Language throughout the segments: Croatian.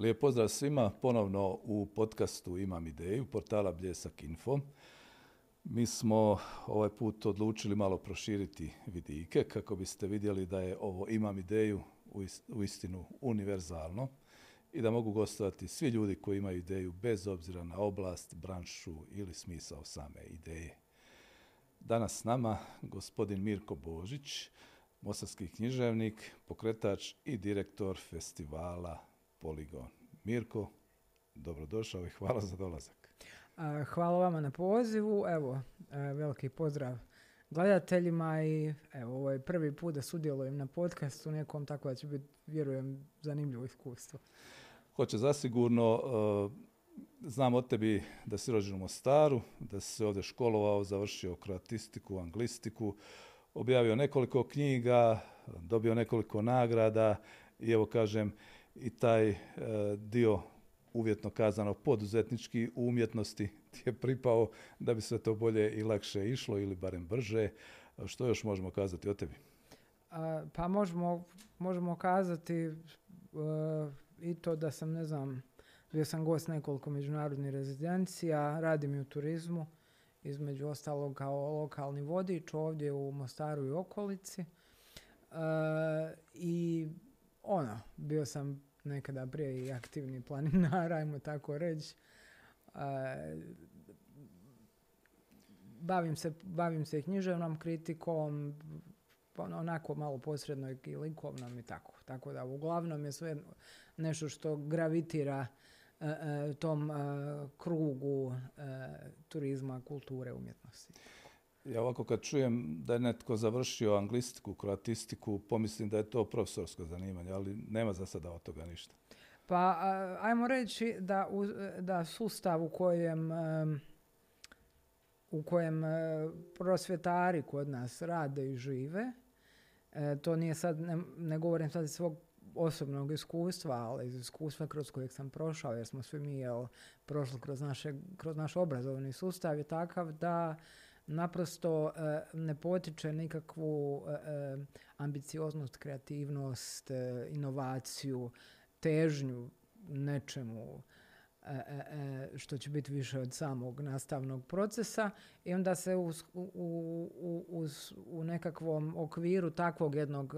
Lijep pozdrav svima ponovno u podcastu Imam ideju, portala Bljesak Info. Mi smo ovaj put odlučili malo proširiti vidike kako biste vidjeli da je ovo Imam ideju u istinu univerzalno i da mogu gostovati svi ljudi koji imaju ideju bez obzira na oblast, branšu ili smisao same ideje. Danas s nama gospodin Mirko Božić, mostarski književnik, pokretač i direktor festivala Poligon. Mirko, dobrodošao i hvala za dolazak. Hvala vama na pozivu. Evo, e, veliki pozdrav gledateljima i evo, ovo je prvi put da sudjelujem na podcastu nekom, tako da će biti, vjerujem, zanimljivo iskustvo. Hoće zasigurno, e, znam od tebi da si rođen u Mostaru, da si se ovdje školovao, završio kroatistiku, anglistiku, objavio nekoliko knjiga, dobio nekoliko nagrada i evo kažem i taj e, dio uvjetno kazano poduzetnički u umjetnosti ti je pripao da bi sve to bolje i lakše išlo ili barem brže. Što još možemo kazati o tebi? pa možemo, možemo kazati e, i to da sam, ne znam, bio sam gost nekoliko međunarodnih rezidencija, radim i u turizmu, između ostalog kao lokalni vodič ovdje u Mostaru i okolici. E, I ono, bio sam nekada prije i aktivni planinar, ajmo tako reći. bavim, se, bavim se književnom kritikom, ono, onako malo posredno i likovnom i tako. Tako da uglavnom je sve nešto što gravitira e, e, tom e, krugu turizma, kulture, umjetnosti. Ja ovako kad čujem da je netko završio anglistiku, kroatistiku, pomislim da je to profesorsko zanimanje, ali nema za sada od toga ništa. Pa ajmo reći da, da sustav u kojem u kojem prosvjetari kod nas rade i žive, e, to nije sad, ne, ne govorim sad iz svog osobnog iskustva, ali iz iskustva kroz kojeg sam prošao, jer smo svi mi jel, prošli kroz, naše, kroz naš obrazovni sustav je takav da naprosto e, ne potiče nikakvu e, e, ambicioznost, kreativnost, inovaciju, težnju nečemu što će biti više od samog nastavnog procesa i onda se u, u, u nekakvom okviru takvog jednog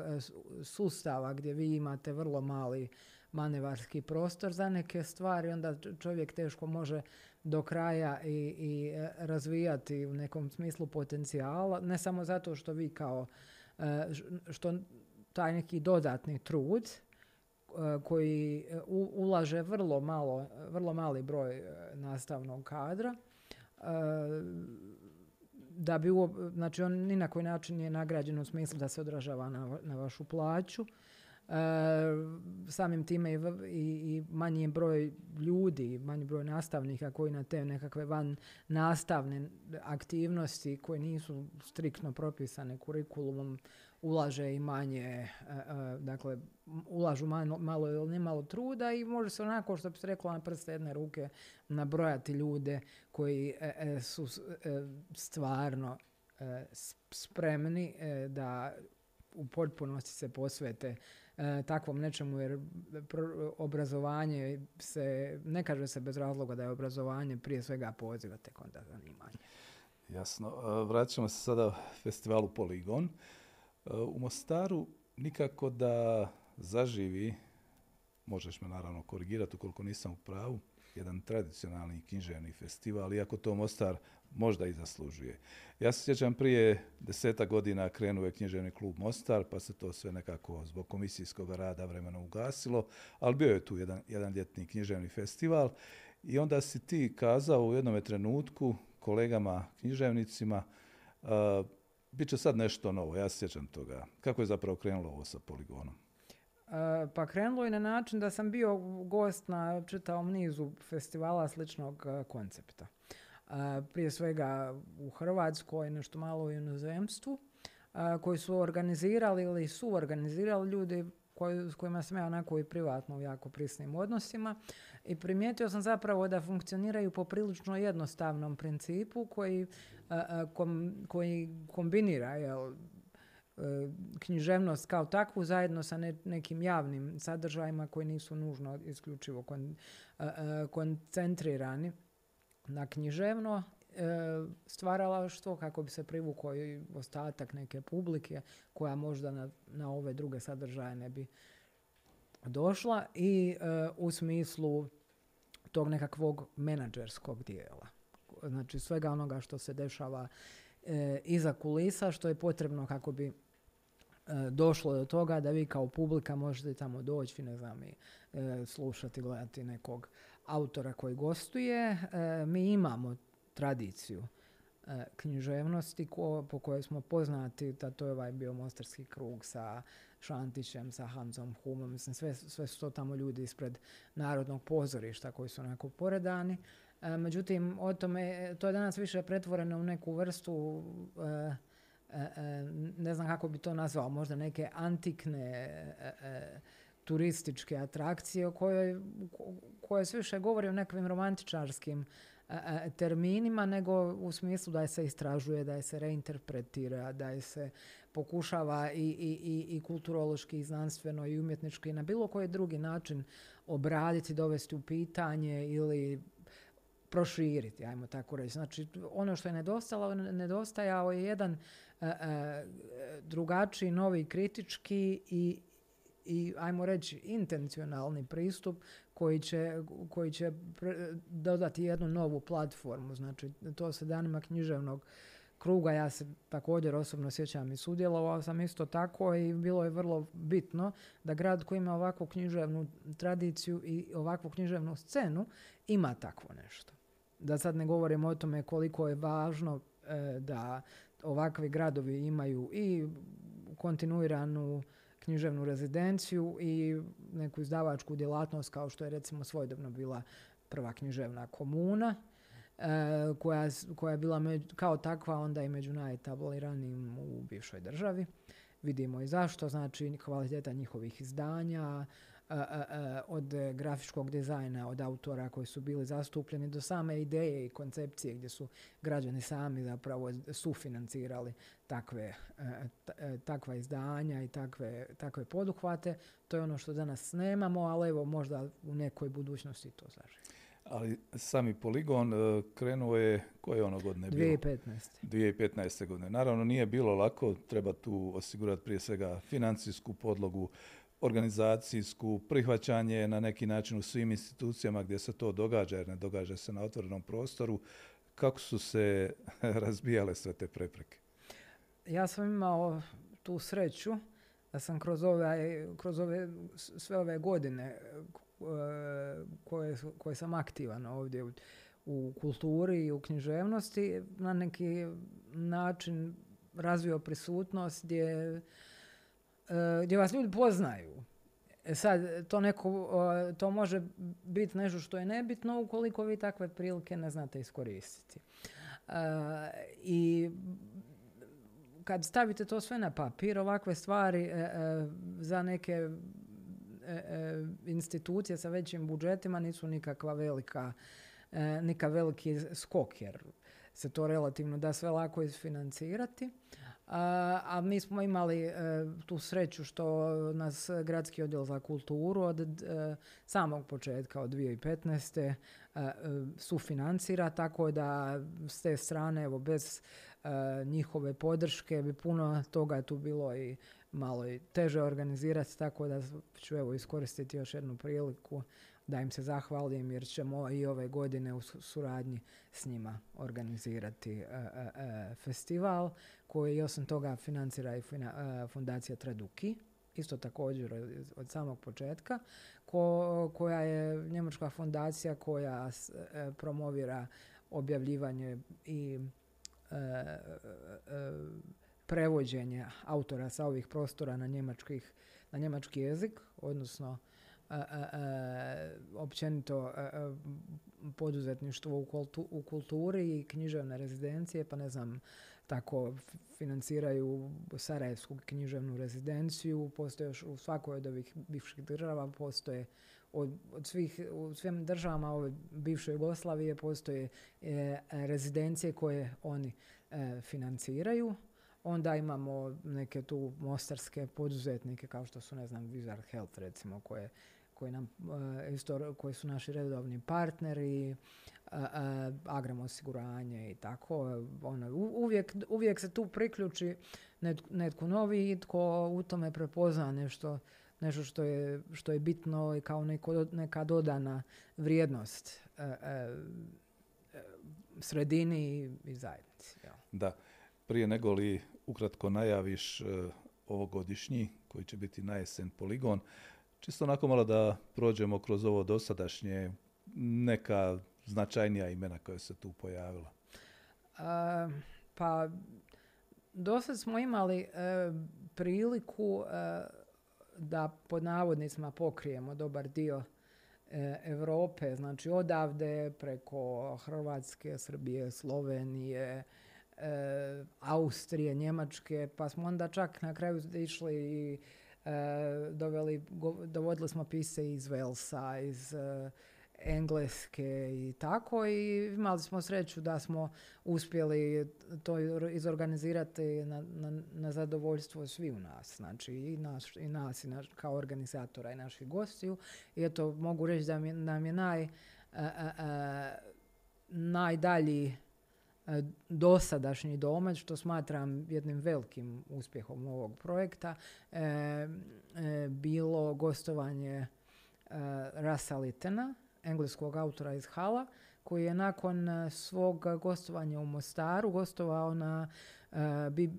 sustava gdje vi imate vrlo mali manevarski prostor za neke stvari, onda čovjek teško može do kraja i, i e, razvijati u nekom smislu potencijala, ne samo zato što vi kao, e, što taj neki dodatni trud e, koji ulaže vrlo malo, vrlo mali broj nastavnog kadra, da bi, znači on ni na koji način nije nagrađen u smislu da se odražava na, na vašu plaću, samim time i, i, manji broj ljudi, manji broj nastavnika koji na te nekakve van nastavne aktivnosti koje nisu striktno propisane kurikulumom ulaže i manje, e, e, dakle, ulažu malo, malo ili ne malo truda i može se onako, što bi se reklo, na prste jedne ruke nabrojati ljude koji su stvarno spremni da u potpunosti se posvete e, takvom nečemu jer obrazovanje se, ne kaže se bez razloga da je obrazovanje prije svega poziva tek onda zanimanje. Jasno. E, vraćamo se sada festivalu Poligon. E, u Mostaru nikako da zaživi, možeš me naravno korigirati ukoliko nisam u pravu, jedan tradicionalni književni festival, iako to Mostar možda i zaslužuje. Ja se sjećam prije deseta godina krenuo je književni klub Mostar, pa se to sve nekako zbog komisijskog rada vremena ugasilo, ali bio je tu jedan, jedan ljetni književni festival i onda si ti kazao u jednom trenutku kolegama književnicima uh, bit će sad nešto novo, ja se sjećam toga. Kako je zapravo krenulo ovo sa poligonom? Pa krenulo je na način da sam bio gost na čitavom nizu festivala sličnog koncepta. Prije svega u Hrvatskoj, nešto malo u inozemstvu, koji su organizirali ili su organizirali ljudi s kojima sam ja onako i privatno u jako prisnim odnosima i primijetio sam zapravo da funkcioniraju po prilično jednostavnom principu koji, koji kombinira jel, književnost kao takvu zajedno sa nekim javnim sadržajima koji nisu nužno isključivo koncentrirani na književno stvaralaštvo kako bi se privukao i ostatak neke publike koja možda na, na ove druge sadržaje ne bi došla i u smislu tog nekakvog menadžerskog dijela. Znači svega onoga što se dešava e, iza kulisa, što je potrebno kako bi e, došlo do toga da vi kao publika možete tamo doći, ne znam, i e, slušati, gledati nekog autora koji gostuje. E, mi imamo tradiciju e, književnosti po kojoj smo poznati, da to je ovaj bio mostarski krug sa Šantićem, sa Hanzom Humom, mislim sve, sve su to tamo ljudi ispred Narodnog pozorišta koji su onako poredani. E, međutim, o tome, to je danas više pretvoreno u neku vrstu e, ne znam kako bi to nazvao, možda neke antikne turističke atrakcije o kojoj, koje sve više govori o nekakvim romantičarskim terminima, nego u smislu da se istražuje, da se reinterpretira, da se pokušava i, i, i kulturološki, i znanstveno, i umjetnički i na bilo koji drugi način obraditi, dovesti u pitanje ili proširiti, ajmo tako reći. Znači, ono što je nedostajalo, nedostajao je jedan drugačiji, novi, kritički i, i ajmo reći intencionalni pristup koji će, koji će dodati jednu novu platformu. Znači, to se danima književnog kruga, ja se također osobno sjećam i sudjelovao sam isto tako i bilo je vrlo bitno da grad koji ima ovakvu književnu tradiciju i ovakvu književnu scenu ima takvo nešto. Da sad ne govorim o tome koliko je važno e, da ovakvi gradovi imaju i kontinuiranu književnu rezidenciju i neku izdavačku djelatnost kao što je recimo svojedobno bila prva književna komuna e, koja, koja je bila kao takva onda i među najetabliranijim u bivšoj državi. Vidimo i zašto, znači kvaliteta njihovih izdanja, od grafičkog dizajna, od autora koji su bili zastupljeni do same ideje i koncepcije gdje su građani sami zapravo sufinancirali takve, takva izdanja i takve, takve poduhvate. To je ono što danas nemamo, ali evo možda u nekoj budućnosti to zaživi. Ali sami poligon e, krenuo je, koje ono godine bilo? 2015. 2015. godine. Naravno nije bilo lako, treba tu osigurati prije svega financijsku podlogu, organizacijsku, prihvaćanje na neki način u svim institucijama gdje se to događa, jer ne događa se na otvorenom prostoru. Kako su se razbijale sve te prepreke? Ja sam imao tu sreću da sam kroz ove, kroz ove sve ove godine e, koje, koje sam aktivan ovdje u, kulturi i u književnosti na neki način razvio prisutnost gdje gdje vas ljudi poznaju. E sad, to, neko, to može biti nešto što je nebitno ukoliko vi takve prilike ne znate iskoristiti. E, I kad stavite to sve na papir, ovakve stvari za neke institucije sa većim budžetima nisu nikakva velika, nikakav veliki skok, jer se to relativno da sve lako isfinancirati a mi smo imali e, tu sreću što nas Gradski odjel za kulturu od e, samog početka od 2015. E, sufinancira, tako da s te strane, evo, bez njihove podrške bi puno toga tu bilo i malo i teže organizirati, tako da ću evo iskoristiti još jednu priliku da im se zahvalim jer ćemo i ove godine u suradnji s njima organizirati e, e, e, festival koji osim toga financira i fundacija Traduki, isto također od, samog početka, koja je njemačka fundacija koja promovira objavljivanje i prevođenje autora sa ovih prostora na, njemačkih, na njemački jezik, odnosno općenito poduzetništvo u kulturi i književne rezidencije, pa ne znam, tako financiraju Sarajevsku književnu rezidenciju, postoje još u svakoj od ovih bivših država, postoje od, svih, u svim državama ove bivše Jugoslavije postoje e, rezidencije koje oni e, financiraju. Onda imamo neke tu mostarske poduzetnike kao što su, ne znam, Wizard Health recimo, koje, koji, nam, uh, koji su naši redovni partneri, uh, Agram osiguranje i tako. Ono, uvijek, uvijek se tu priključi netko novi i tko u tome prepozna nešto, nešto što, je, što je bitno i kao neko, neka dodana vrijednost sredini i zajednici. Da. Prije nego li ukratko najaviš ovogodišnji, koji će biti na jesen poligon, čisto onako malo da prođemo kroz ovo dosadašnje neka značajnija imena koja se tu pojavila. pa do sad smo imali e, priliku e, da pod navodnicima pokrijemo dobar dio e, Europe, znači odavde preko Hrvatske, Srbije, Slovenije, e, Austrije, Njemačke, pa smo onda čak na kraju išli i doveli, dovodili smo pise iz Velsa, iz e, Engleske i tako i imali smo sreću da smo uspjeli to izorganizirati na, na, na zadovoljstvo svi u nas, znači i, naš, i nas i naš, kao organizatora i naših gostiju. I eto mogu reći da nam je naj, najdalji E, dosadašnji domać, što smatram jednim velikim uspjehom ovog projekta, e, e, bilo gostovanje Rasa Litena, engleskog autora iz Hala, koji je nakon svog gostovanja u Mostaru gostovao na,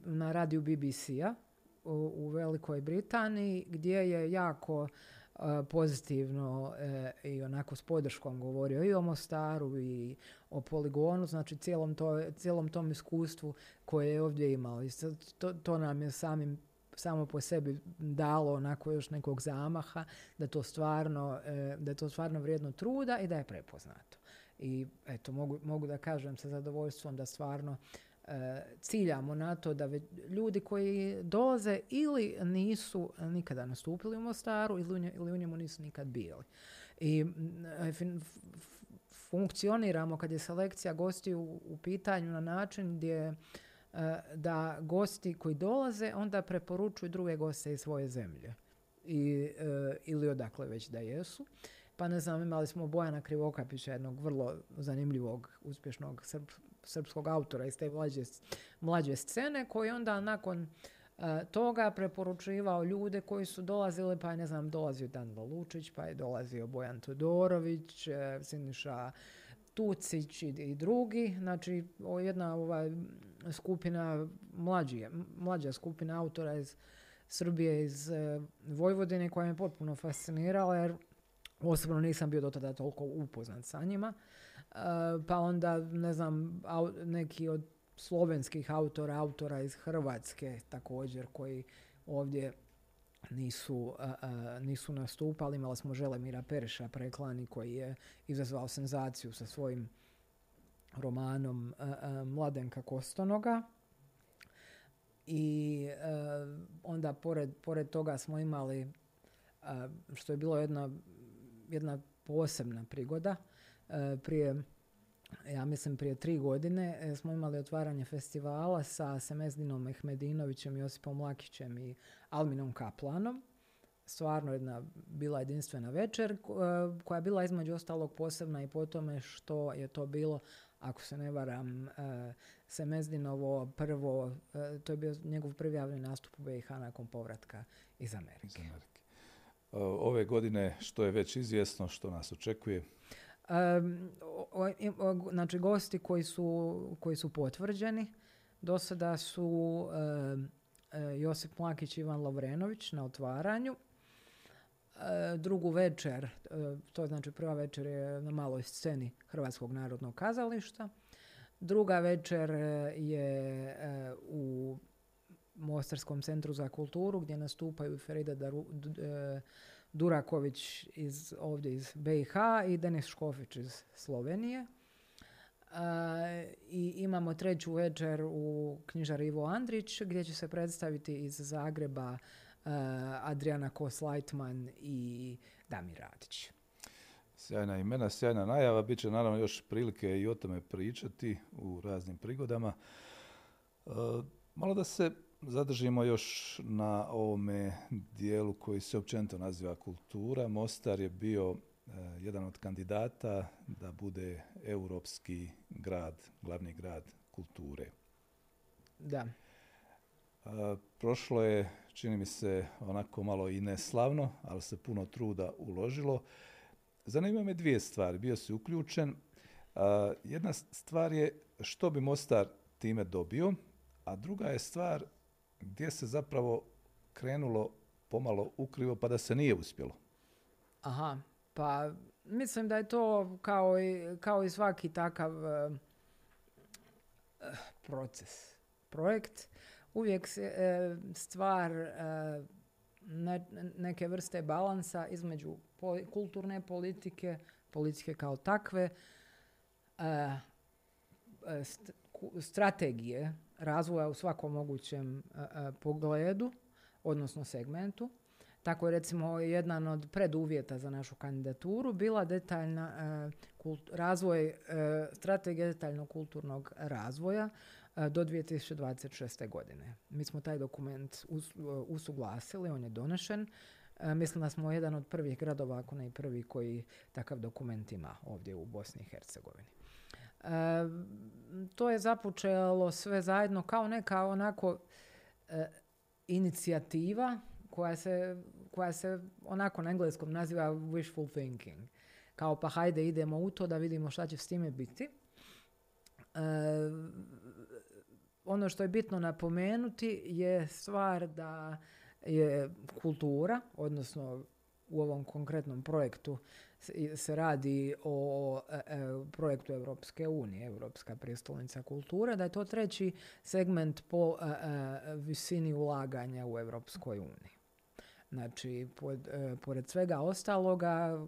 na radiju BBC-a u, u Velikoj Britaniji, gdje je jako pozitivno e, i onako s podrškom govorio i o Mostaru i o poligonu, znači cijelom, to, cijelom tom iskustvu koje je ovdje imao. I to, to nam je samim samo po sebi dalo onako još nekog zamaha da to stvarno, e, da je to stvarno vrijedno truda i da je prepoznato. I eto, mogu, mogu da kažem sa zadovoljstvom da stvarno ciljamo na to da ljudi koji dolaze ili nisu nikada nastupili u Mostaru ili u, njemu nisu nikad bili. I funkcioniramo kad je selekcija gosti u, pitanju na način gdje e, da gosti koji dolaze onda preporučuju druge goste iz svoje zemlje i, e, ili odakle već da jesu. Pa ne znam, imali smo Bojana Krivokapića, jednog vrlo zanimljivog, uspješnog srp, srpskog autora iz te mlađe, mlađe scene, koji onda nakon toga preporučivao ljude koji su dolazili, pa je, ne znam, dolazio Danilo Lučić, pa je dolazio Bojan Todorović, e, Siniša Tucić i, drugi. Znači, jedna ovaj, skupina, mlađije, mlađa skupina autora iz Srbije, iz e, Vojvodine, koja me potpuno fascinirala, jer osobno nisam bio do tada toliko upoznat sa njima. Pa onda, ne znam, neki od slovenskih autora, autora iz Hrvatske također koji ovdje nisu, eh, nisu nastupali. Imali smo Želemira Periša preklani koji je izazvao senzaciju sa svojim romanom Mladenka Kostonoga. I onda pored, pored toga smo imali, što je bilo jedna, jedna posebna prigoda, prije ja mislim prije tri godine e, smo imali otvaranje festivala sa Semezdinom Mehmedinovićem, Josipom Lakićem i Alminom Kaplanom. Stvarno jedna bila jedinstvena večer e, koja je bila između ostalog posebna i po tome što je to bilo, ako se ne varam, Semezdinovo prvo, to je bio njegov prvi javni nastup u BiH nakon povratka iz Amerike. Iz Amerike. Ove godine, što je već izvjesno, što nas očekuje? Znači gosti koji su, koji su potvrđeni do sada su e, Josip Mlakić i Ivan Lovrenović na otvaranju. E, drugu večer, e, to znači prva večer je na maloj sceni Hrvatskog narodnog kazališta. Druga večer je u Mostarskom centru za kulturu gdje nastupaju Ferida Daru, Duraković iz, ovdje iz BiH i Denis Škofić iz Slovenije. I imamo treću večer u knjižar Ivo Andrić gdje će se predstaviti iz Zagreba Adriana Kos-Lightman i Damir Radić. Sjajna imena, sjajna najava. Biće naravno još prilike i o tome pričati u raznim prigodama. Malo da se zadržimo još na ovome dijelu koji se općenito naziva kultura. Mostar je bio e, jedan od kandidata da bude europski grad, glavni grad kulture. Da. prošlo je, čini mi se, onako malo i neslavno, ali se puno truda uložilo. Zanima me dvije stvari. Bio si uključen. jedna stvar je što bi Mostar time dobio, a druga je stvar gdje se zapravo krenulo pomalo ukrivo pa da se nije uspjelo. Aha, pa mislim da je to kao i, kao i svaki takav eh, proces, projekt. Uvijek se eh, stvar eh, neke vrste balansa između kulturne politike, politike kao takve, strategije razvoja u svakom mogućem pogledu, odnosno segmentu. Tako je recimo jedan od preduvjeta za našu kandidaturu bila detaljna razvoj, strategija detaljnog kulturnog razvoja do 2026. godine. Mi smo taj dokument usuglasili, on je donešen. Mislim da smo jedan od prvih gradova, ako ne i prvi, koji takav dokument ima ovdje u Bosni i Hercegovini to je započelo sve zajedno kao neka onako e, inicijativa koja se, koja se onako na engleskom naziva wishful thinking. Kao pa hajde idemo u to da vidimo šta će s time biti. Ono što je bitno napomenuti je stvar da je kultura, odnosno u ovom konkretnom projektu se radi o e, e, projektu Europske unije, Europska prijestolnica kulture, da je to treći segment po e, visini ulaganja u Europskoj uniji. Znači, pored svega ostaloga,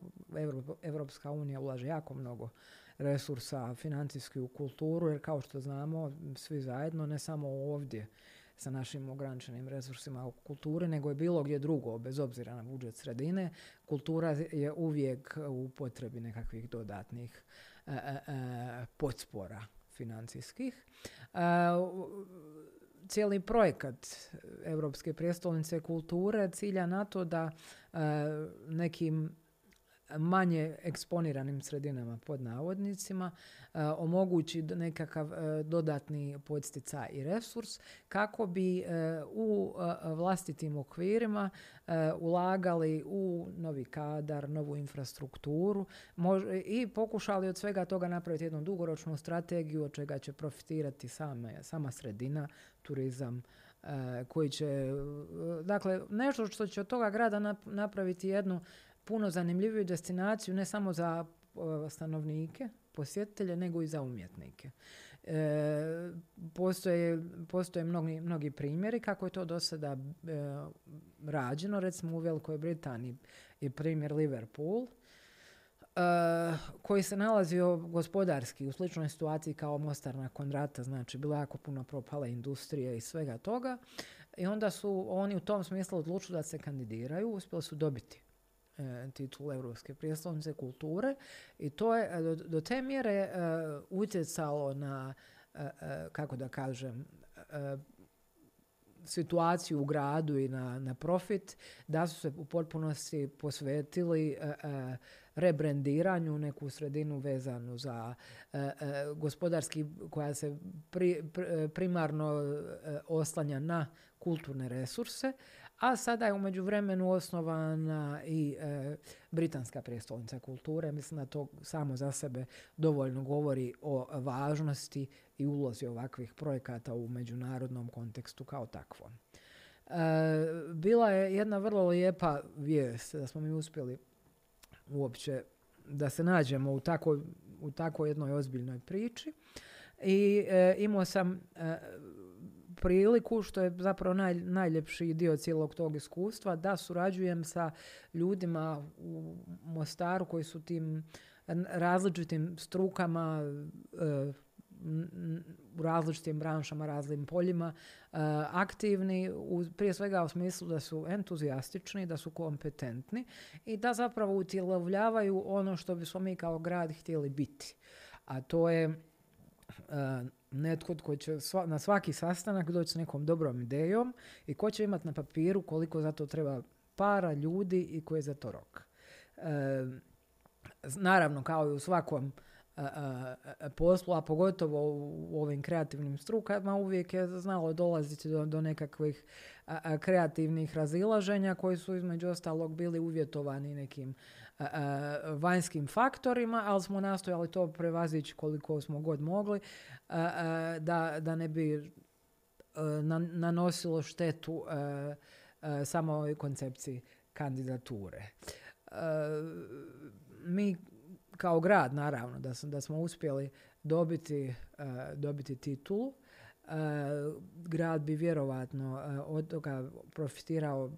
Europska unija ulaže jako mnogo resursa financijski u kulturu, jer kao što znamo, svi zajedno, ne samo ovdje, sa našim ograničenim resursima u kulturi, nego je bilo gdje drugo, bez obzira na budžet sredine. Kultura je uvijek u potrebi nekakvih dodatnih e, e, e potspora financijskih. E, cijeli projekat Europske prijestolnice kulture cilja na to da nekim manje eksponiranim sredinama pod navodnicima e, omogući nekakav e, dodatni podsticaj i resurs kako bi e, u vlastitim okvirima ulagali u novi kadar, novu infrastrukturu i pokušali od svega toga napraviti jednu dugoročnu strategiju od čega će profitirati same, sama sredina, turizam, koji će, dakle, nešto što će od toga grada napraviti jednu puno zanimljiviju destinaciju ne samo za stanovnike, posjetitelje, nego i za umjetnike. E, postoje, postoje mnogi, mnogi primjeri kako je to do sada e, rađeno. Recimo u Velikoj Britaniji je primjer Liverpool, e, koji se nalazio gospodarski u sličnoj situaciji kao Mostar nakon rata, znači bilo jako puno propale industrije i svega toga. I onda su oni u tom smislu odlučili da se kandidiraju, uspjeli su dobiti E, titul Europske prijestolnice kulture i to je do, do te mjere e, utjecalo na, e, kako da kažem, situaciju u gradu i na, na profit, da su se u potpunosti posvetili rebrendiranju, neku sredinu vezanu za gospodarski, koja se primarno oslanja na kulturne resurse, a sada je u međuvremenu osnovana i e, Britanska prijestolnica kulture. Mislim da to samo za sebe dovoljno govori o važnosti i ulozi ovakvih projekata u međunarodnom kontekstu kao takvom. E, bila je jedna vrlo lijepa vijest da smo mi uspjeli uopće da se nađemo u tako, u tako jednoj ozbiljnoj priči. I e, imao sam priliku, što je zapravo naj, najljepši dio cijelog tog iskustva, da surađujem sa ljudima u Mostaru koji su tim različitim strukama e, u različitim branšama, razlim poljima e, aktivni, prije svega u smislu da su entuzijastični, da su kompetentni i da zapravo utjelovljavaju ono što bismo mi kao grad htjeli biti. A to je e, netko tko će na svaki sastanak doći s nekom dobrom idejom i ko će imati na papiru koliko za to treba para, ljudi i koji je za to rok. E, naravno, kao i u svakom poslu, a pogotovo u ovim kreativnim strukama uvijek je znalo dolaziti do, do nekakvih kreativnih razilaženja koji su između ostalog bili uvjetovani nekim vanjskim faktorima, ali smo nastojali to prevazići koliko smo god mogli da, da ne bi nanosilo štetu samo ovoj koncepciji kandidature. Mi kao grad naravno da, da smo uspjeli dobiti, dobiti titulu. grad bi vjerovatno od toga profitirao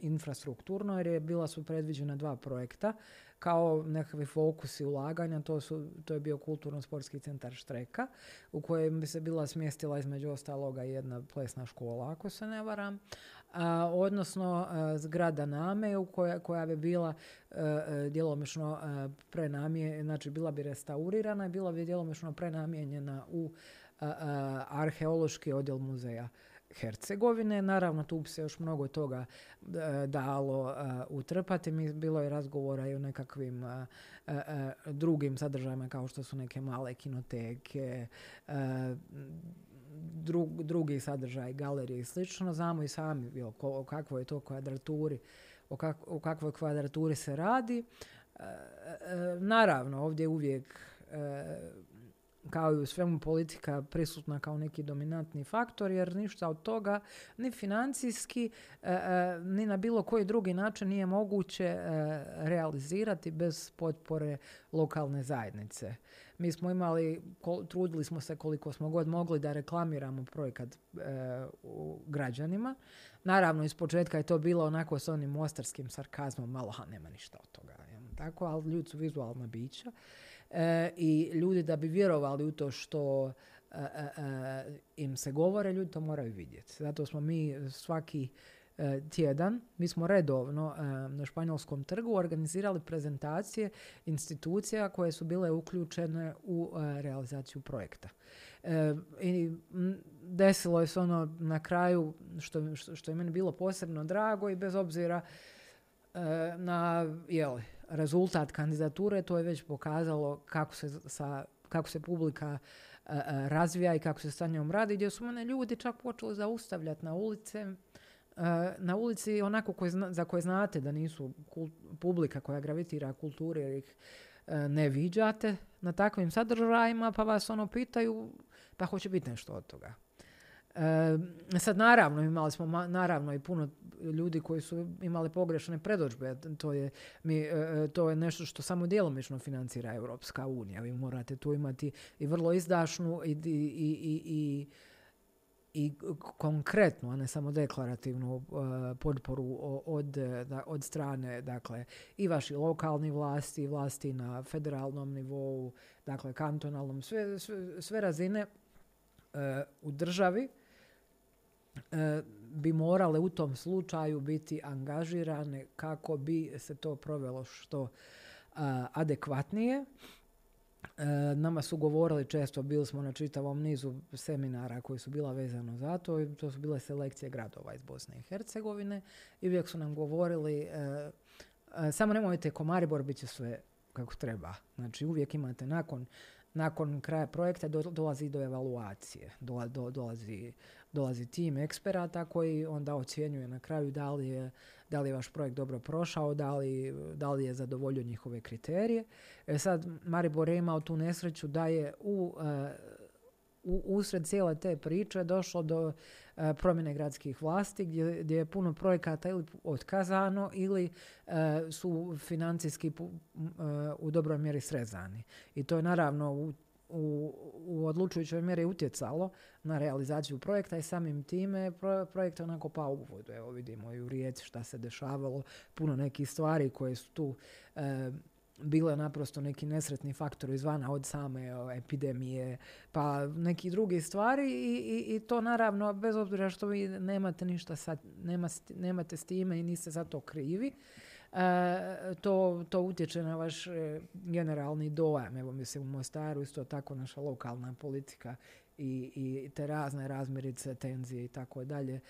infrastrukturno jer je bila su predviđena dva projekta kao nekakvi fokusi ulaganja, to, su, to je bio kulturno-sportski centar Štreka u kojem bi se bila smjestila između ostaloga jedna plesna škola, ako se ne varam, a, odnosno a, zgrada Name u koja, koja bi bila a, djelomično prenamije, znači bila bi restaurirana i bila bi djelomično prenamijenjena u arheološki odjel muzeja Hercegovine. Naravno, tu bi se još mnogo toga e, dalo e, utrpati. Mi bilo je razgovora i o nekakvim e, drugim sadržajima kao što su neke male kinoteke, drugi sadržaj, galerije i slično. Znamo i sami o, o kakvoj je to kvadraturi, o, o kakvoj kvadraturi se radi. Naravno, ovdje uvijek kao i u svemu politika prisutna kao neki dominantni faktor jer ništa od toga ni financijski e, e, ni na bilo koji drugi način nije moguće e, realizirati bez potpore lokalne zajednice. Mi smo imali, trudili smo se koliko smo god mogli da reklamiramo projekat građanima. Naravno, iz početka je to bilo onako s onim mostarskim sarkazmom, malo, ha, nema ništa od toga. Tako, ali ljudi su vizualna bića. E, i ljudi da bi vjerovali u to što e, e, im se govore, ljudi to moraju vidjeti. Zato smo mi svaki tjedan, mi smo redovno na Španjolskom trgu organizirali prezentacije institucija koje su bile uključene u realizaciju projekta. I desilo je se ono na kraju što, što je meni bilo posebno drago i bez obzira na jeli, rezultat kandidature, to je već pokazalo kako se, sa, kako se publika e, e, razvija i kako se sa njom radi, gdje su mene ljudi čak počeli zaustavljati na ulice, e, na ulici onako koji za koje znate da nisu publika koja gravitira kulturi jer ih ne viđate na takvim sadržajima, pa vas ono pitaju, pa hoće biti nešto od toga. E, sad naravno imali smo naravno i puno ljudi koji su imali pogrešne predođbe. To je, mi, e, e, to je nešto što samo djelomično financira Europska unija. Vi morate tu imati i vrlo izdašnu i, i, i, i i konkretnu, a ne samo deklarativnu uh, potporu od, od strane dakle, i vaši lokalni vlasti, vlasti na federalnom nivou, dakle kantonalnom, sve, sve, sve razine u državi E, bi morale u tom slučaju biti angažirane kako bi se to provelo što adekvatnije. E, nama su govorili često, bili smo na čitavom nizu seminara koji su bila vezano za to i to su bile selekcije gradova iz Bosne i Hercegovine i uvijek su nam govorili e, samo nemojte Komaribor, bit će sve kako treba. Znači uvijek imate nakon nakon kraja projekta dolazi do evaluacije, dolazi dolazi tim eksperata koji onda ocjenjuje na kraju da li je, da li je vaš projekt dobro prošao, da li, da li je zadovoljio njihove kriterije. E sad, Maribor je imao tu nesreću da je u, uh, u usred cijele te priče došlo do uh, promjene gradskih vlasti gdje, gdje je puno projekata ili otkazano ili uh, su financijski u dobroj mjeri srezani. I to je naravno u u, u odlučujućoj mjeri utjecalo na realizaciju projekta i samim time projekt je onako pao u vodu. Evo vidimo i u Rijeci šta se dešavalo, puno nekih stvari koje su tu e, bile naprosto neki nesretni faktori izvana od same epidemije, pa neki drugi stvari i, i, i, to naravno bez obzira što vi nemate ništa sad, nema, nemate s time i niste za to krivi. To, to utječe na vaš generalni dojam. Evo mislim u Mostaru isto tako naša lokalna politika i, i te razne razmirice, tenzije i tako dalje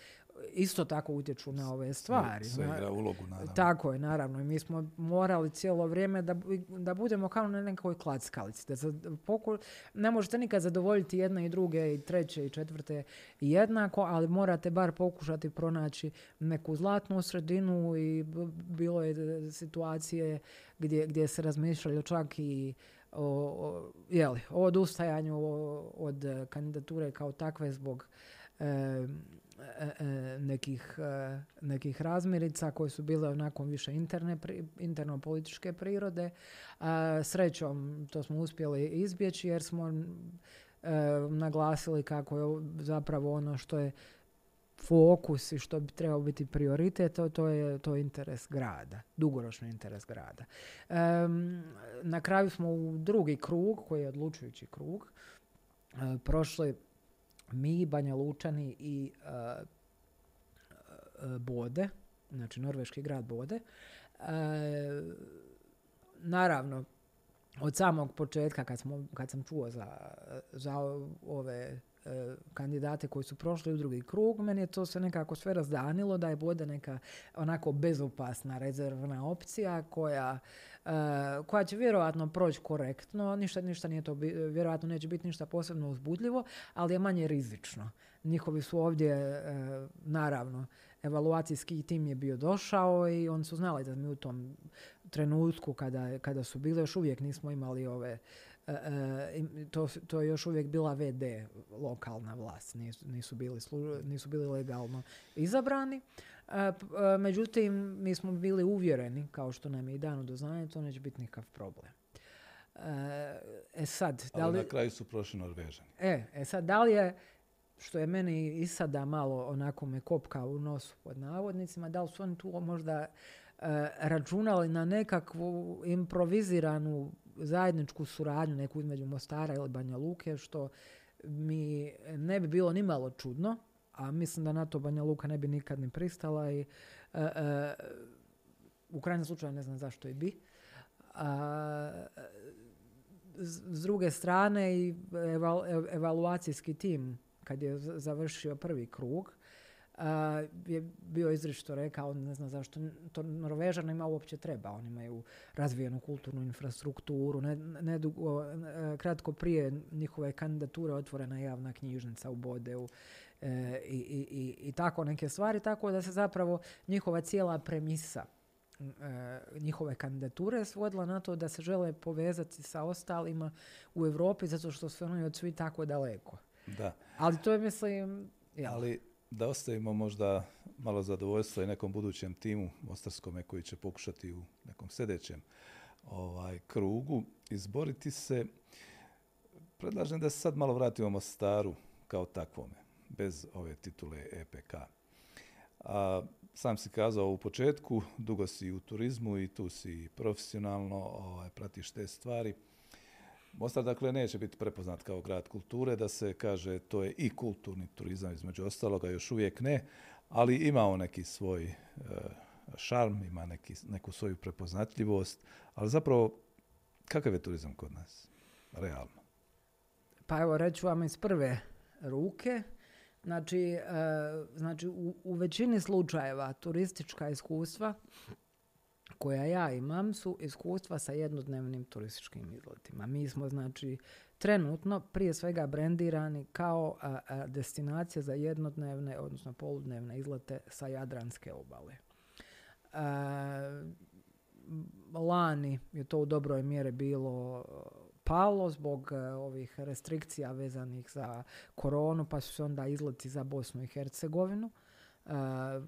isto tako utječu na ove stvari. Sve, igra ulogu, naravno. Tako je, naravno. I mi smo morali cijelo vrijeme da, da budemo kao na nekoj klackalici. Da poku, ne možete nikad zadovoljiti jedne i druge i treće i četvrte jednako, ali morate bar pokušati pronaći neku zlatnu sredinu i bilo je situacije gdje, gdje se razmišljali čak i o, o, jeli, o odustajanju od kandidature kao takve zbog E, e, nekih, e, nekih razmirica koje su bile onako više interne, interno političke prirode. Srećom to smo uspjeli izbjeći jer smo naglasili kako je zapravo ono što je fokus i što bi trebao biti prioritet, to, to, je, to interes grada, dugoročni interes grada. na kraju smo u drugi krug, koji je odlučujući krug, prošli mi, Banja Lučani i uh, Bode, znači norveški grad Bode. Uh, naravno, od samog početka kad, smo, kad sam čuo za, za ove kandidate koji su prošli u drugi krug, meni je to se nekako sve razdanilo da je Bode neka onako bezopasna rezervna opcija koja Eh, koja će vjerojatno proći korektno, ništa, ništa nije to, vjerojatno neće biti ništa posebno uzbudljivo, ali je manje rizično. Njihovi su ovdje, eh, naravno, evaluacijski tim je bio došao i oni su znali da mi u tom trenutku kada, kada su bili, još uvijek nismo imali ove to, to je još uvijek bila VD lokalna vlast, nisu, nisu, bili, nisu bili legalno izabrani. Međutim, mi smo bili uvjereni, kao što nam je i dano do znanja, to neće biti nikakav problem. E sad, da li... na kraju su prošli Norvežani. E, e sad, da li je, što je meni i sada malo onako me kopka u nosu pod navodnicima, da li su oni tu možda e, računali na nekakvu improviziranu zajedničku suradnju, neku između Mostara ili Banja Luke, što mi ne bi bilo ni malo čudno, a mislim da na to Banja Luka ne bi nikad ni pristala i e, e, u krajnjem slučaju ne znam zašto i bi. A, s druge strane i evaluacijski tim kad je završio prvi krug je bio izričito rekao, ne znam zašto to Norvežana ima uopće treba, oni imaju razvijenu kulturnu infrastrukturu, ne, kratko prije njihove kandidature otvorena javna knjižnica u Bodeu, e, i, i, i, tako neke stvari, tako da se zapravo njihova cijela premisa e, njihove kandidature svodila na to da se žele povezati sa ostalima u Europi zato što su oni od svi tako daleko. Da. Ali to je, mislim... Ali da ostavimo možda malo zadovoljstva i nekom budućem timu Mostarskome koji će pokušati u nekom sljedećem ovaj, krugu izboriti se. Predlažem da se sad malo vratimo Mostaru kao takvome bez ove titule EPK. A, sam si kazao u početku, dugo si u turizmu i tu si profesionalno ovaj, pratiš te stvari. Mostar dakle neće biti prepoznat kao grad kulture, da se kaže to je i kulturni turizam između ostaloga, još uvijek ne, ali ima on neki svoj e, šarm, ima neki, neku svoju prepoznatljivost, ali zapravo kakav je turizam kod nas, realno? Pa evo reću vam iz prve ruke, Znači, e, znači u, u većini slučajeva turistička iskustva koja ja imam su iskustva sa jednodnevnim turističkim izletima. Mi smo znači trenutno prije svega brendirani kao destinacija za jednodnevne, odnosno poludnevne izlete sa Jadranske obale. A, lani je to u dobroj mjeri bilo palo zbog e, ovih restrikcija vezanih za koronu, pa su se onda izleti za Bosnu i Hercegovinu. Uh,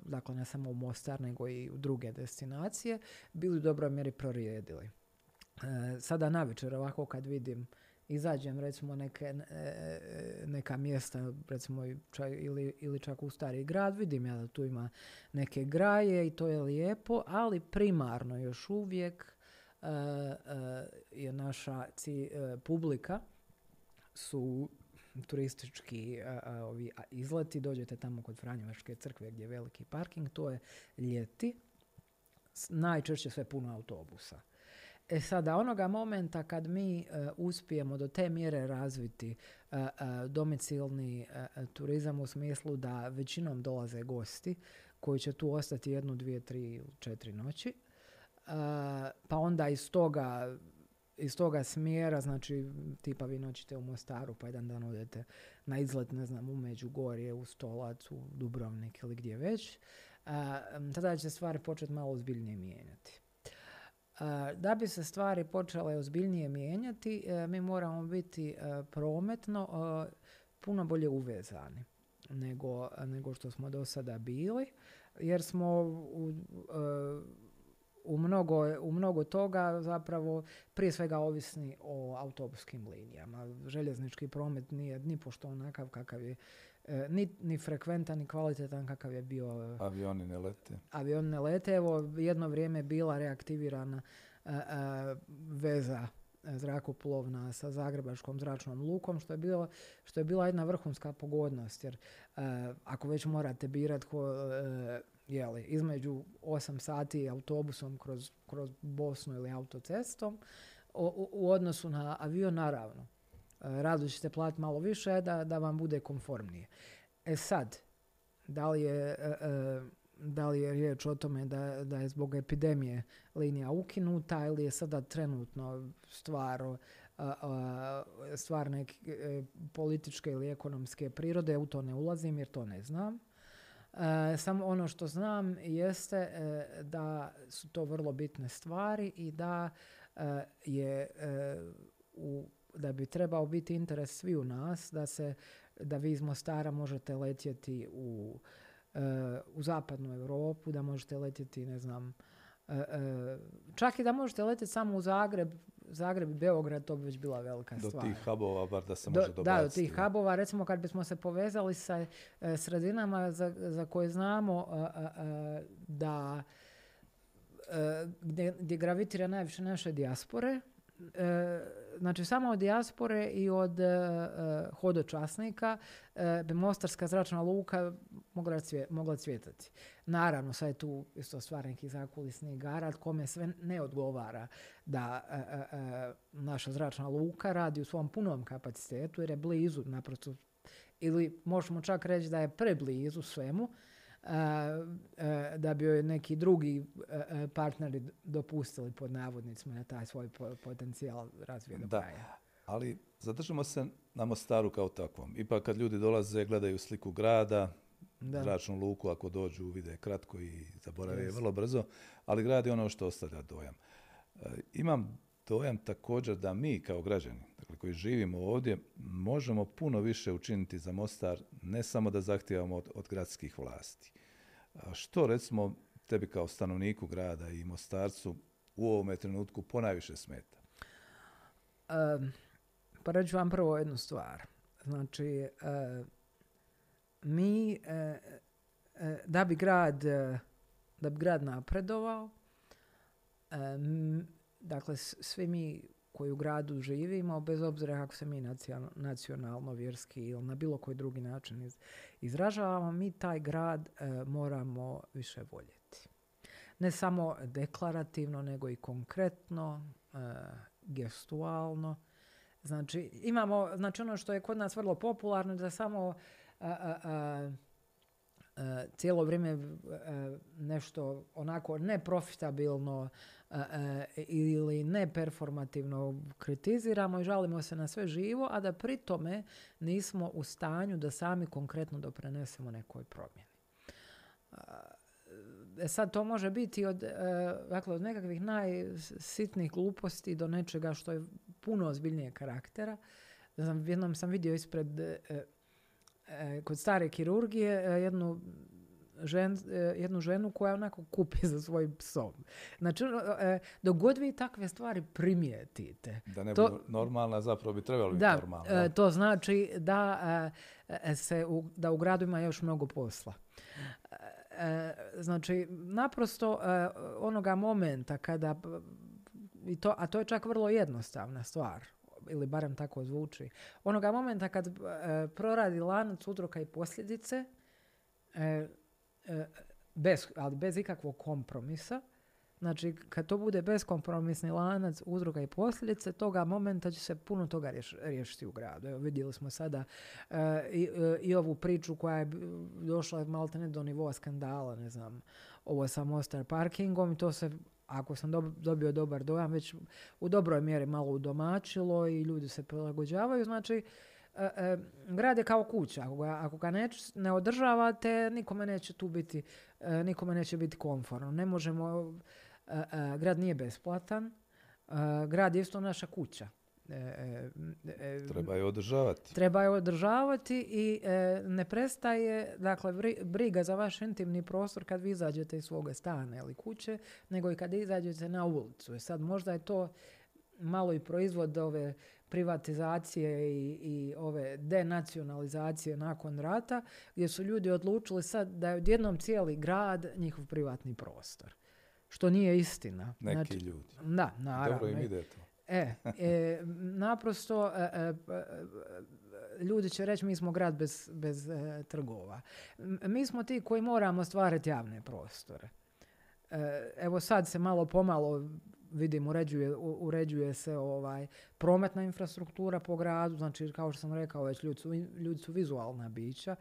dakle ne samo u Mostar nego i u druge destinacije, bili u dobroj mjeri prorijedili. Uh, sada navečer ovako kad vidim izađem recimo neke, neka mjesta recimo ili, ili čak u stari grad, vidim ja da tu ima neke graje i to je lijepo, ali primarno još uvijek E, e, je naša ci, e, publika su turistički ovi izleti, dođete tamo kod Franjevačke crkve gdje je veliki parking, to je ljeti, najčešće sve puno autobusa. E sada, onoga momenta kad mi uspijemo do te mjere razviti domicilni turizam u smislu da većinom dolaze gosti koji će tu ostati jednu, dvije, tri, četiri noći, pa onda iz toga iz toga smjera, znači tipa vi noćite u Mostaru pa jedan dan odete na izlet, ne znam, u Međugorje, u Stolac, u Dubrovnik ili gdje već, tada će stvari početi malo ozbiljnije mijenjati. Da bi se stvari počele ozbiljnije mijenjati, e, mi moramo biti e, prometno e, puno bolje uvezani nego, nego što smo do sada bili, jer smo u, u mnogo, u mnogo toga zapravo prije svega ovisni o autobuskim linijama. Željeznički promet nije ni pošto onakav kakav je e, ni, ni frekventan ni kvalitetan kakav je bio. E, avioni ne lete. Avioni ne lete. Evo jedno vrijeme bila reaktivirana e, veza zrakoplovna sa Zagrebačkom zračnom lukom, što je, bilo, što je bila jedna vrhunska pogodnost, jer ako već morate birati jeli, između 8 sati autobusom kroz, kroz Bosnu ili autocestom u, u odnosu na avion naravno. E, rado ćete platiti malo više da, da vam bude konformnije. E sad, da li je, e, e, da li je riječ o tome da, da je zbog epidemije linija ukinuta ili je sada trenutno stvar stvar neke političke ili ekonomske prirode, u to ne ulazim jer to ne znam. E, samo ono što znam jeste e, da su to vrlo bitne stvari i da e, je u, da bi trebao biti interes svi u nas da se da vi iz Mostara možete letjeti u, u zapadnu Europu, da možete letjeti ne znam čak i da možete letjeti samo u Zagreb Zagreb i Beograd, to bi već bila velika do stvar. Do tih hubova, bar da se može Da, do tih hubova, recimo kad bismo se povezali sa e, sredinama za, za koje znamo da e, gdje, gdje gravitira najviše naše dijaspore, E, znači samo od dijaspore i od e, hodočasnika bi Mostarska zračna luka mogla, mogla cvjetati. Naravno, sad je tu isto stvar nekih zakulisnih igara, kome sve ne odgovara da naša zračna luka radi u svom punom kapacitetu jer je blizu naprosto ili možemo čak reći da je preblizu svemu da bi joj neki drugi partneri dopustili pod navodnicima na taj svoj potencijal razvije do da. Ali zadržimo se na Mostaru kao takvom. Ipak kad ljudi dolaze, gledaju sliku grada, da. zračnu luku, ako dođu, vide kratko i zaborave je vrlo brzo, ali grad je ono što ostavlja dojam. E, imam dojam također da mi kao građani, dakle koji živimo ovdje, možemo puno više učiniti za Mostar, ne samo da zahtijevamo od, od gradskih vlasti. Što recimo tebi kao stanovniku grada i Mostarcu u ovome trenutku ponajviše smeta? Um, pa reću vam prvo jednu stvar. Znači, mi e, e, da bi grad da bi grad napredovao, dakle svi mi koji u gradu živimo, bez obzira kako se mi nacionalno, vjerski ili na bilo koji drugi način izražavamo, mi taj grad e, moramo više voljeti. Ne samo deklarativno, nego i konkretno, e, gestualno. Znači, imamo, znači ono što je kod nas vrlo popularno, da samo e, cijelo vrijeme nešto onako neprofitabilno ili neperformativno kritiziramo i žalimo se na sve živo, a da pri tome nismo u stanju da sami konkretno doprinesemo nekoj promjeni. E sad to može biti od, e, dakle, od nekakvih najsitnijih gluposti do nečega što je puno ozbiljnije karaktera. Jednom sam vidio ispred e, kod stare kirurgije jednu žen, e, jednu ženu koja onako kupi za svojim psom. Znači, e, dok god vi takve stvari primijetite. Da ne to, budu normalna, zapravo bi trebalo biti normalna. Da, to znači da, e, se u, da u gradu ima još mnogo posla. Znači, naprosto onoga momenta kada, i to, a to je čak vrlo jednostavna stvar, ili barem tako zvuči, onoga momenta kad proradi lanac uzroka i posljedice, bez, ali bez ikakvog kompromisa, Znači, kad to bude beskompromisni lanac uzroka i posljedice, toga momenta će se puno toga riješiti u gradu. Evo, vidjeli smo sada e, i, e, i, ovu priču koja je došla malte ne do nivoa skandala, ne znam, ovo sa Mostar parkingom i to se ako sam dobio dobar dojam, već u dobroj mjeri malo udomačilo i ljudi se prilagođavaju. Znači, e, e, grad je kao kuća. Ako ga, ako ga ne održavate, nikome neće tu biti, e, nikome neće biti konforno. Ne možemo, grad nije besplatan, grad je isto naša kuća. E, e, treba je održavati. Treba je održavati i e, ne prestaje, dakle, briga za vaš intimni prostor kad vi izađete iz svoga stana ili kuće, nego i kad izađete na ulicu. I sad možda je to malo i proizvod ove privatizacije i, i ove denacionalizacije nakon rata, gdje su ljudi odlučili sad da je odjednom cijeli grad njihov privatni prostor. Što nije istina. Neki znači, ljudi. Da, naravno. Dobro im ide to. E, e naprosto e, e, ljudi će reći mi smo grad bez, bez trgova. Mi smo ti koji moramo stvarati javne prostore. Evo sad se malo pomalo vidim uređuje, uređuje se ovaj prometna infrastruktura po gradu, znači kao što sam rekao već ljudi su, ljudi su vizualna bića.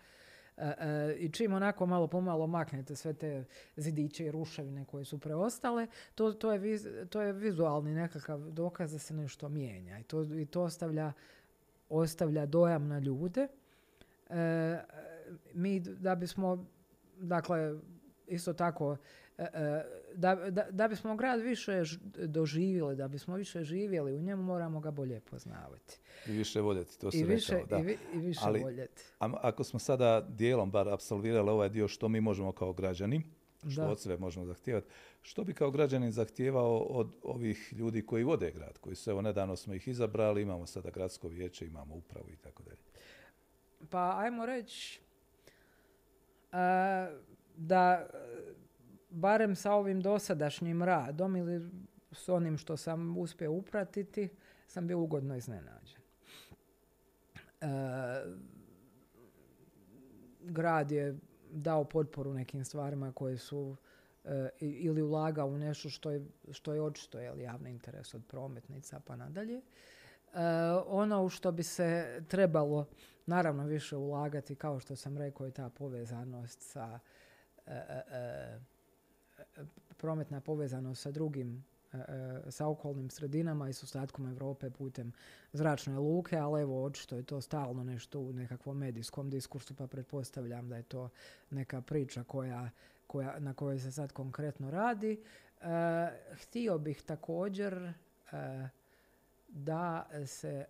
E, e, I čim onako malo pomalo maknete sve te zidiće i ruševine koje su preostale, to, to, je, to je vizualni nekakav dokaz da se nešto mijenja. I to, i to ostavlja, ostavlja dojam na ljude. E, mi da bismo, dakle, isto tako E, e, da, da, da bismo grad više doživjeli, da bismo više živjeli u njemu, moramo ga bolje poznavati. I više voljeti, to se više, da. I, i više Ali, voljeti. A, ako smo sada dijelom bar absolvirali ovaj dio što mi možemo kao građani, što od sebe možemo zahtijevati, što bi kao građanin zahtijevao od ovih ljudi koji vode grad, koji su, evo, nedavno smo ih izabrali, imamo sada gradsko vijeće, imamo upravu i tako dalje. Pa, ajmo reći da barem sa ovim dosadašnjim radom ili s onim što sam uspio upratiti, sam bio ugodno iznenađen. E, grad je dao potporu nekim stvarima koje su e, ili ulagao u nešto što je, što je očito je javni interes od prometnica pa nadalje. E, ono u što bi se trebalo naravno više ulagati, kao što sam rekao, je ta povezanost sa e, prometna povezanost sa drugim e, e, sa okolnim sredinama i s ostatkom Europe putem zračne luke, ali evo očito je to stalno nešto u nekakvom medijskom diskursu, pa pretpostavljam da je to neka priča koja, koja, na kojoj se sad konkretno radi. E, htio bih također da se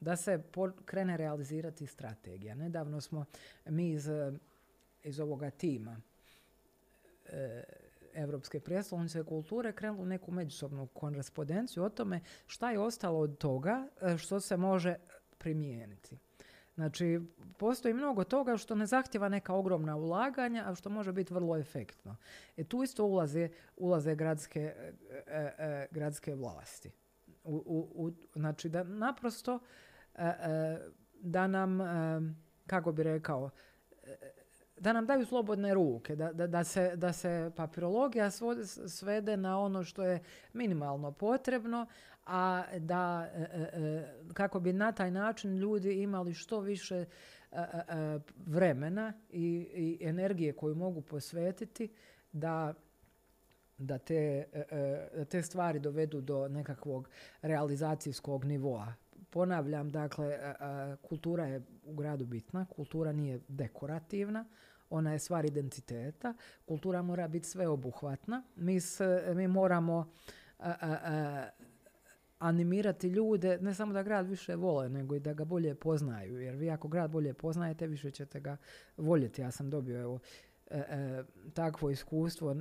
da se krene realizirati strategija. Nedavno smo mi iz, iz ovoga tima Europske prijestolnice kulture krenuli u neku međusobnu korespondenciju o tome šta je ostalo od toga e, što se može primijeniti. Znači, postoji mnogo toga što ne zahtjeva neka ogromna ulaganja, a što može biti vrlo efektno. E tu isto ulaze, ulaze gradske, e, e, gradske vlasti. U, u, znači, da naprosto da nam, kako bi rekao, da nam daju slobodne ruke, da, da, da, se, da se papirologija svede na ono što je minimalno potrebno, a da e, e, e, kako bi na taj način ljudi imali što više vremena i, i energije koju mogu posvetiti da da te, da te stvari dovedu do nekakvog realizacijskog nivoa. Ponavljam, dakle, kultura je u gradu bitna, kultura nije dekorativna, ona je stvar identiteta, kultura mora biti sveobuhvatna, mi, mi moramo animirati ljude, ne samo da grad više vole, nego i da ga bolje poznaju, jer vi ako grad bolje poznajete, više ćete ga voljeti. Ja sam dobio evo, E, e, takvo iskustvo e,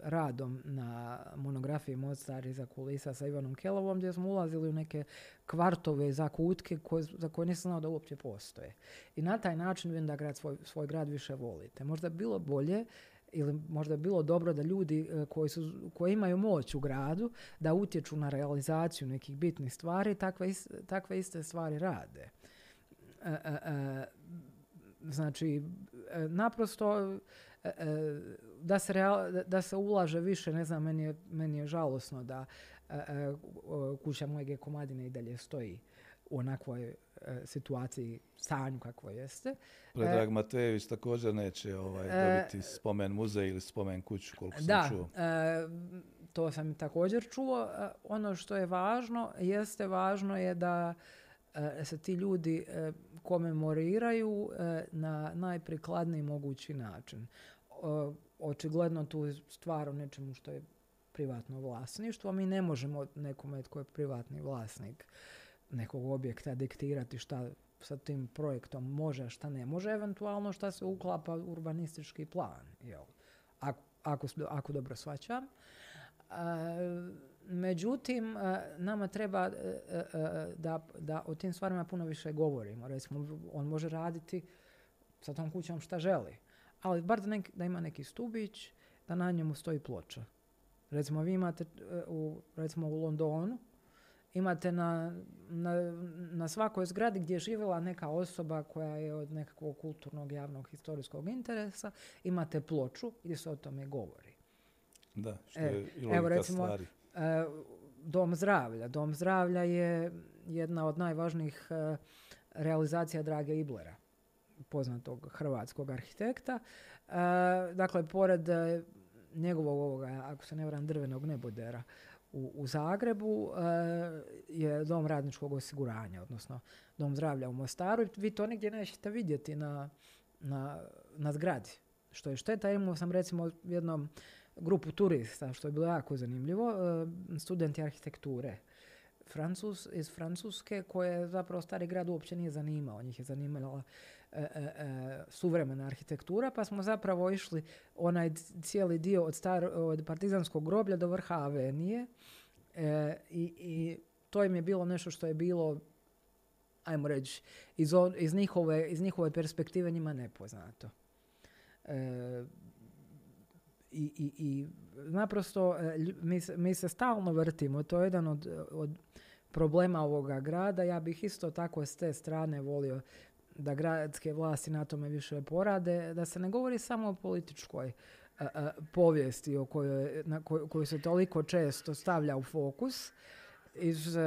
radom na monografiji Mozart za kulisa sa Ivanom Kelovom gdje smo ulazili u neke kvartove za kutke koje, za koje nisam znao da uopće postoje. I na taj način vidim da grad svoj, svoj grad više volite. Možda bi bilo bolje ili možda bi bilo dobro da ljudi koji, su, koji imaju moć u gradu da utječu na realizaciju nekih bitnih stvari takve, takve iste stvari rade Znači, naprosto da se, da se ulaže više, ne znam, meni je, meni je žalosno da kuća mojeg komadine i dalje stoji u onakvoj situaciji, stanju kakvo jeste. Predrag Matejević također neće ovaj, dobiti spomen muzej ili spomen kuću, koliko sam da, čuo. to sam također čuo. Ono što je važno, jeste važno je da se ti ljudi komemoriraju na najprikladniji mogući način. Očigledno tu stvar o nečemu što je privatno vlasništvo. Mi ne možemo nekome tko je privatni vlasnik nekog objekta diktirati šta sa tim projektom može, a šta ne može, eventualno šta se uklapa urbanistički plan, jel? Ako, ako, ako dobro svaćam. Međutim, nama treba da, da o tim stvarima puno više govorimo. Recimo, on može raditi sa tom kućom šta želi, ali bar da, da ima neki stubić, da na njemu stoji ploča. Recimo, vi imate u, recimo u Londonu, imate na, na, na svakoj zgradi gdje je živjela neka osoba koja je od nekakvog kulturnog, javnog, historijskog interesa, imate ploču gdje se o tome govori. Da, što je e, i evo recimo, stvari. E, Dom zdravlja. Dom zdravlja je jedna od najvažnijih e, realizacija Drage Iblera, poznatog hrvatskog arhitekta. dakle, pored njegovog ovoga, ako se ne vram, drvenog nebodera u, u Zagrebu e, je dom radničkog osiguranja, odnosno dom zdravlja u Mostaru. Vi to nigdje nećete vidjeti na, na, na zgradi. Što je šteta, imao sam recimo jednom grupu turista, što je bilo jako zanimljivo, e, studenti arhitekture. Francus, iz Francuske koje zapravo stari grad uopće nije zanimao. Njih je zanimala E, e, e, suvremena arhitektura, pa smo zapravo išli onaj cijeli dio od, star, od partizanskog groblja do vrha Avenije i, i to im je bilo nešto što je bilo ajmo reći, iz, iz, njihove, iz njihove perspektive njima nepoznato. I, i, I naprosto mi, mi se stalno vrtimo. To je jedan od, od problema ovoga grada. Ja bih isto tako s te strane volio da gradske vlasti na tome više porade, da se ne govori samo o političkoj povijesti o kojoj, na koju se toliko često stavlja u fokus iz uh,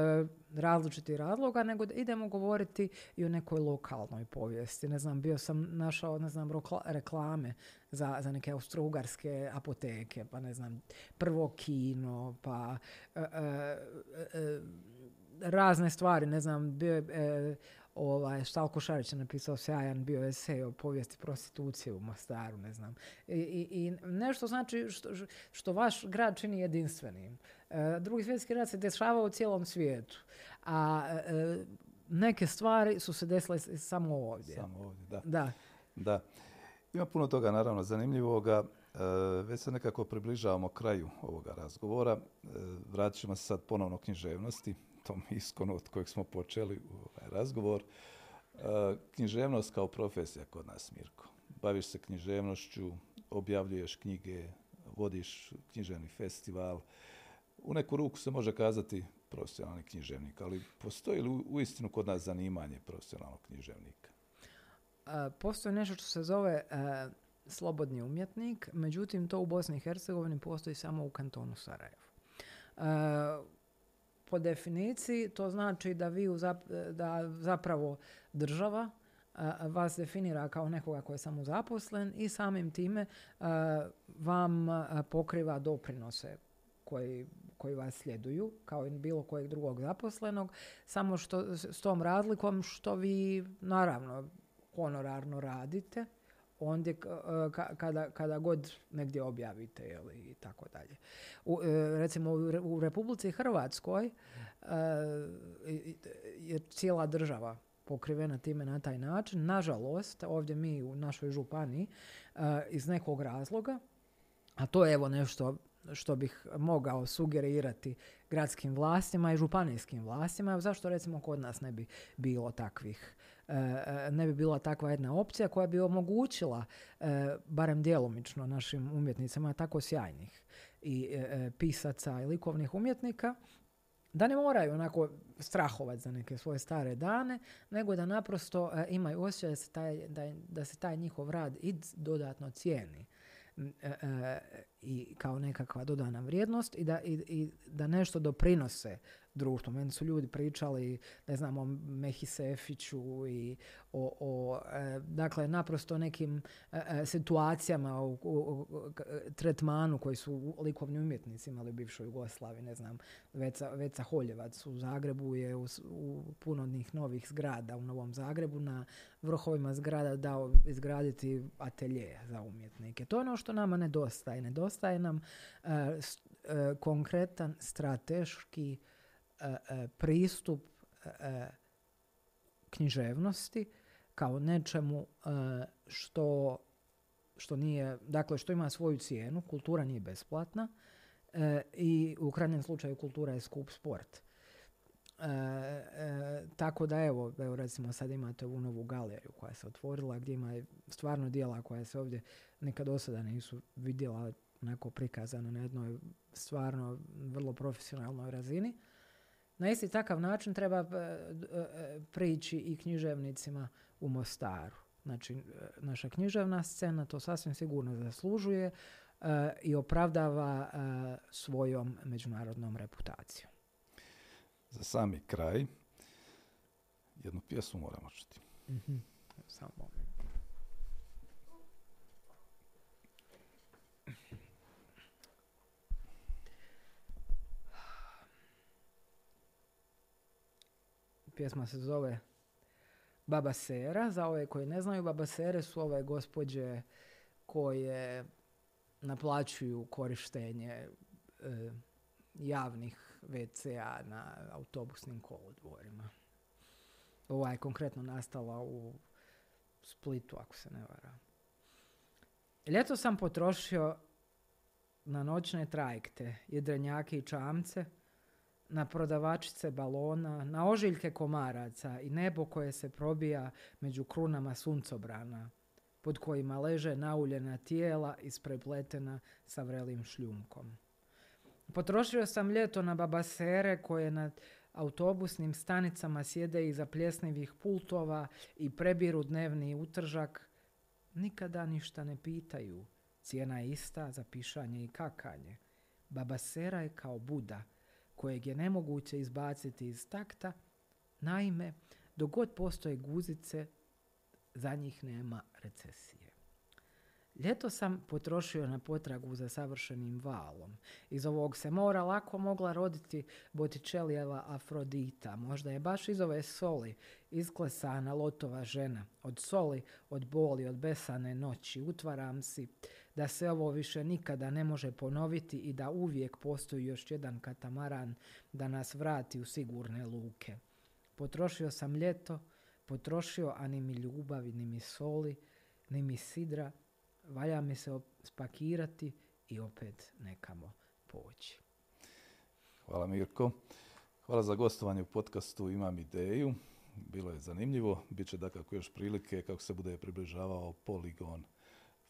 različitih razloga, nego da idemo govoriti i o nekoj lokalnoj povijesti. Ne znam, bio sam našao, ne znam, reklame za, za neke austrougarske apoteke, pa ne znam, prvo kino, pa razne stvari, ne znam, bio je Ovaj, Štalko Šarić je napisao sjajan bio esej o povijesti prostitucije u Mostaru, ne znam. I, i, i nešto znači što, što vaš grad čini jedinstvenim. E, drugi svjetski rat se dešavao u cijelom svijetu. A e, neke stvari su se desile samo ovdje. Samo ovdje, da. Da. da. Ima puno toga, naravno, zanimljivoga. E, već se nekako približavamo kraju ovoga razgovora. E, vratit ćemo se sad ponovno književnosti tom iskonu od kojeg smo počeli ovaj razgovor. E, književnost kao profesija kod nas, Mirko. Baviš se književnošću, objavljuješ knjige, vodiš književni festival. U neku ruku se može kazati profesionalni književnik, ali postoji li uistinu kod nas zanimanje profesionalnog književnika? postoji nešto što se zove e, slobodni umjetnik, međutim to u Bosni i Hercegovini postoji samo u kantonu Sarajevo. E, po definiciji to znači da vi da zapravo država vas definira kao nekoga koji je samozaposlen i samim time vam pokriva doprinose koji, koji vas sljeduju kao i bilo kojeg drugog zaposlenog, samo što s tom razlikom što vi naravno honorarno radite, ondje kada, kada god negdje objavite i tako dalje. E, recimo u Republici Hrvatskoj e, je cijela država pokrivena time na taj način. Nažalost, ovdje mi u našoj županiji e, iz nekog razloga, a to je evo nešto što bih mogao sugerirati gradskim vlastima i županijskim vlastima, zašto recimo kod nas ne bi bilo takvih E, ne bi bila takva jedna opcija koja bi omogućila e, barem djelomično našim umjetnicama tako sjajnih i e, pisaca i likovnih umjetnika da ne moraju onako strahovati za neke svoje stare dane, nego da naprosto e, imaju osjećaj da se taj, da, da se taj njihov rad i dodatno cijeni i kao nekakva dodana vrijednost i da, i, i da nešto doprinose društvu. Meni su ljudi pričali, ne znam, o Mehi Sefiću i o, o e, dakle, naprosto nekim e, e, situacijama u, u, tretmanu koji su likovni umjetnici imali u bivšoj Jugoslaviji, ne znam, Veca, Veca Holjevac u Zagrebu je u, u puno njih novih zgrada u Novom Zagrebu na vrhovima zgrada dao izgraditi atelje za umjetnike. To je ono što nama nedostaje. Nedostaje nam konkretan strateški E, e, pristup e, književnosti kao nečemu što, što nije, dakle što ima svoju cijenu, kultura nije besplatna i u krajnjem slučaju kultura je skup sport. tako da evo, evo recimo sad imate ovu novu galeriju koja se otvorila gdje ima stvarno dijela koja se ovdje nikad do sada nisu vidjela onako prikazano na jednoj stvarno vrlo profesionalnoj razini. Na isti takav način treba e, e, prići i književnicima u Mostaru. Znači, e, naša književna scena to sasvim sigurno zaslužuje i opravdava svojom međunarodnom reputacijom. Za sami kraj jednu pjesmu moramo čuti. Mm-hmm. Samo Pjesma se zove Baba Sera. Za ove koji ne znaju, Baba Sere su ove gospođe koje naplaćuju korištenje e, javnih WC-a na autobusnim kolodvorima. Ova je konkretno nastala u Splitu, ako se ne vara. Ljeto sam potrošio na noćne trajekte, jedrenjake i čamce – na prodavačice balona, na ožiljke komaraca i nebo koje se probija među krunama suncobrana, pod kojima leže nauljena tijela isprepletena sa vrelim šljunkom. Potrošio sam ljeto na babasere koje na autobusnim stanicama sjede iza pljesnivih pultova i prebiru dnevni utržak. Nikada ništa ne pitaju. Cijena je ista za pišanje i kakanje. Babasera je kao Buda – kojeg je nemoguće izbaciti iz takta, naime, dok god postoje guzice, za njih nema recesije. Ljeto sam potrošio na potragu za savršenim valom. Iz ovog se mora lako mogla roditi Botičelijeva Afrodita. Možda je baš iz ove soli isklesana lotova žena. Od soli, od boli, od besane noći. Utvaram si da se ovo više nikada ne može ponoviti i da uvijek postoji još jedan katamaran da nas vrati u sigurne luke. Potrošio sam ljeto, potrošio, a ni mi ljubavi, ni mi soli, ni mi sidra, valja mi se spakirati i opet nekamo poći. Hvala Mirko. Hvala za gostovanje u podcastu Imam ideju. Bilo je zanimljivo. Biće dakako još prilike kako se bude približavao Poligon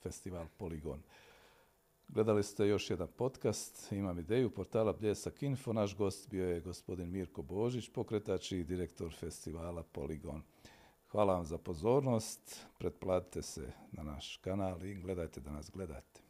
festival Poligon. Gledali ste još jedan podcast, imam ideju, portala Bljesak Info. Naš gost bio je gospodin Mirko Božić, pokretač i direktor festivala Poligon. Hvala vam za pozornost, pretplatite se na naš kanal i gledajte da nas gledate.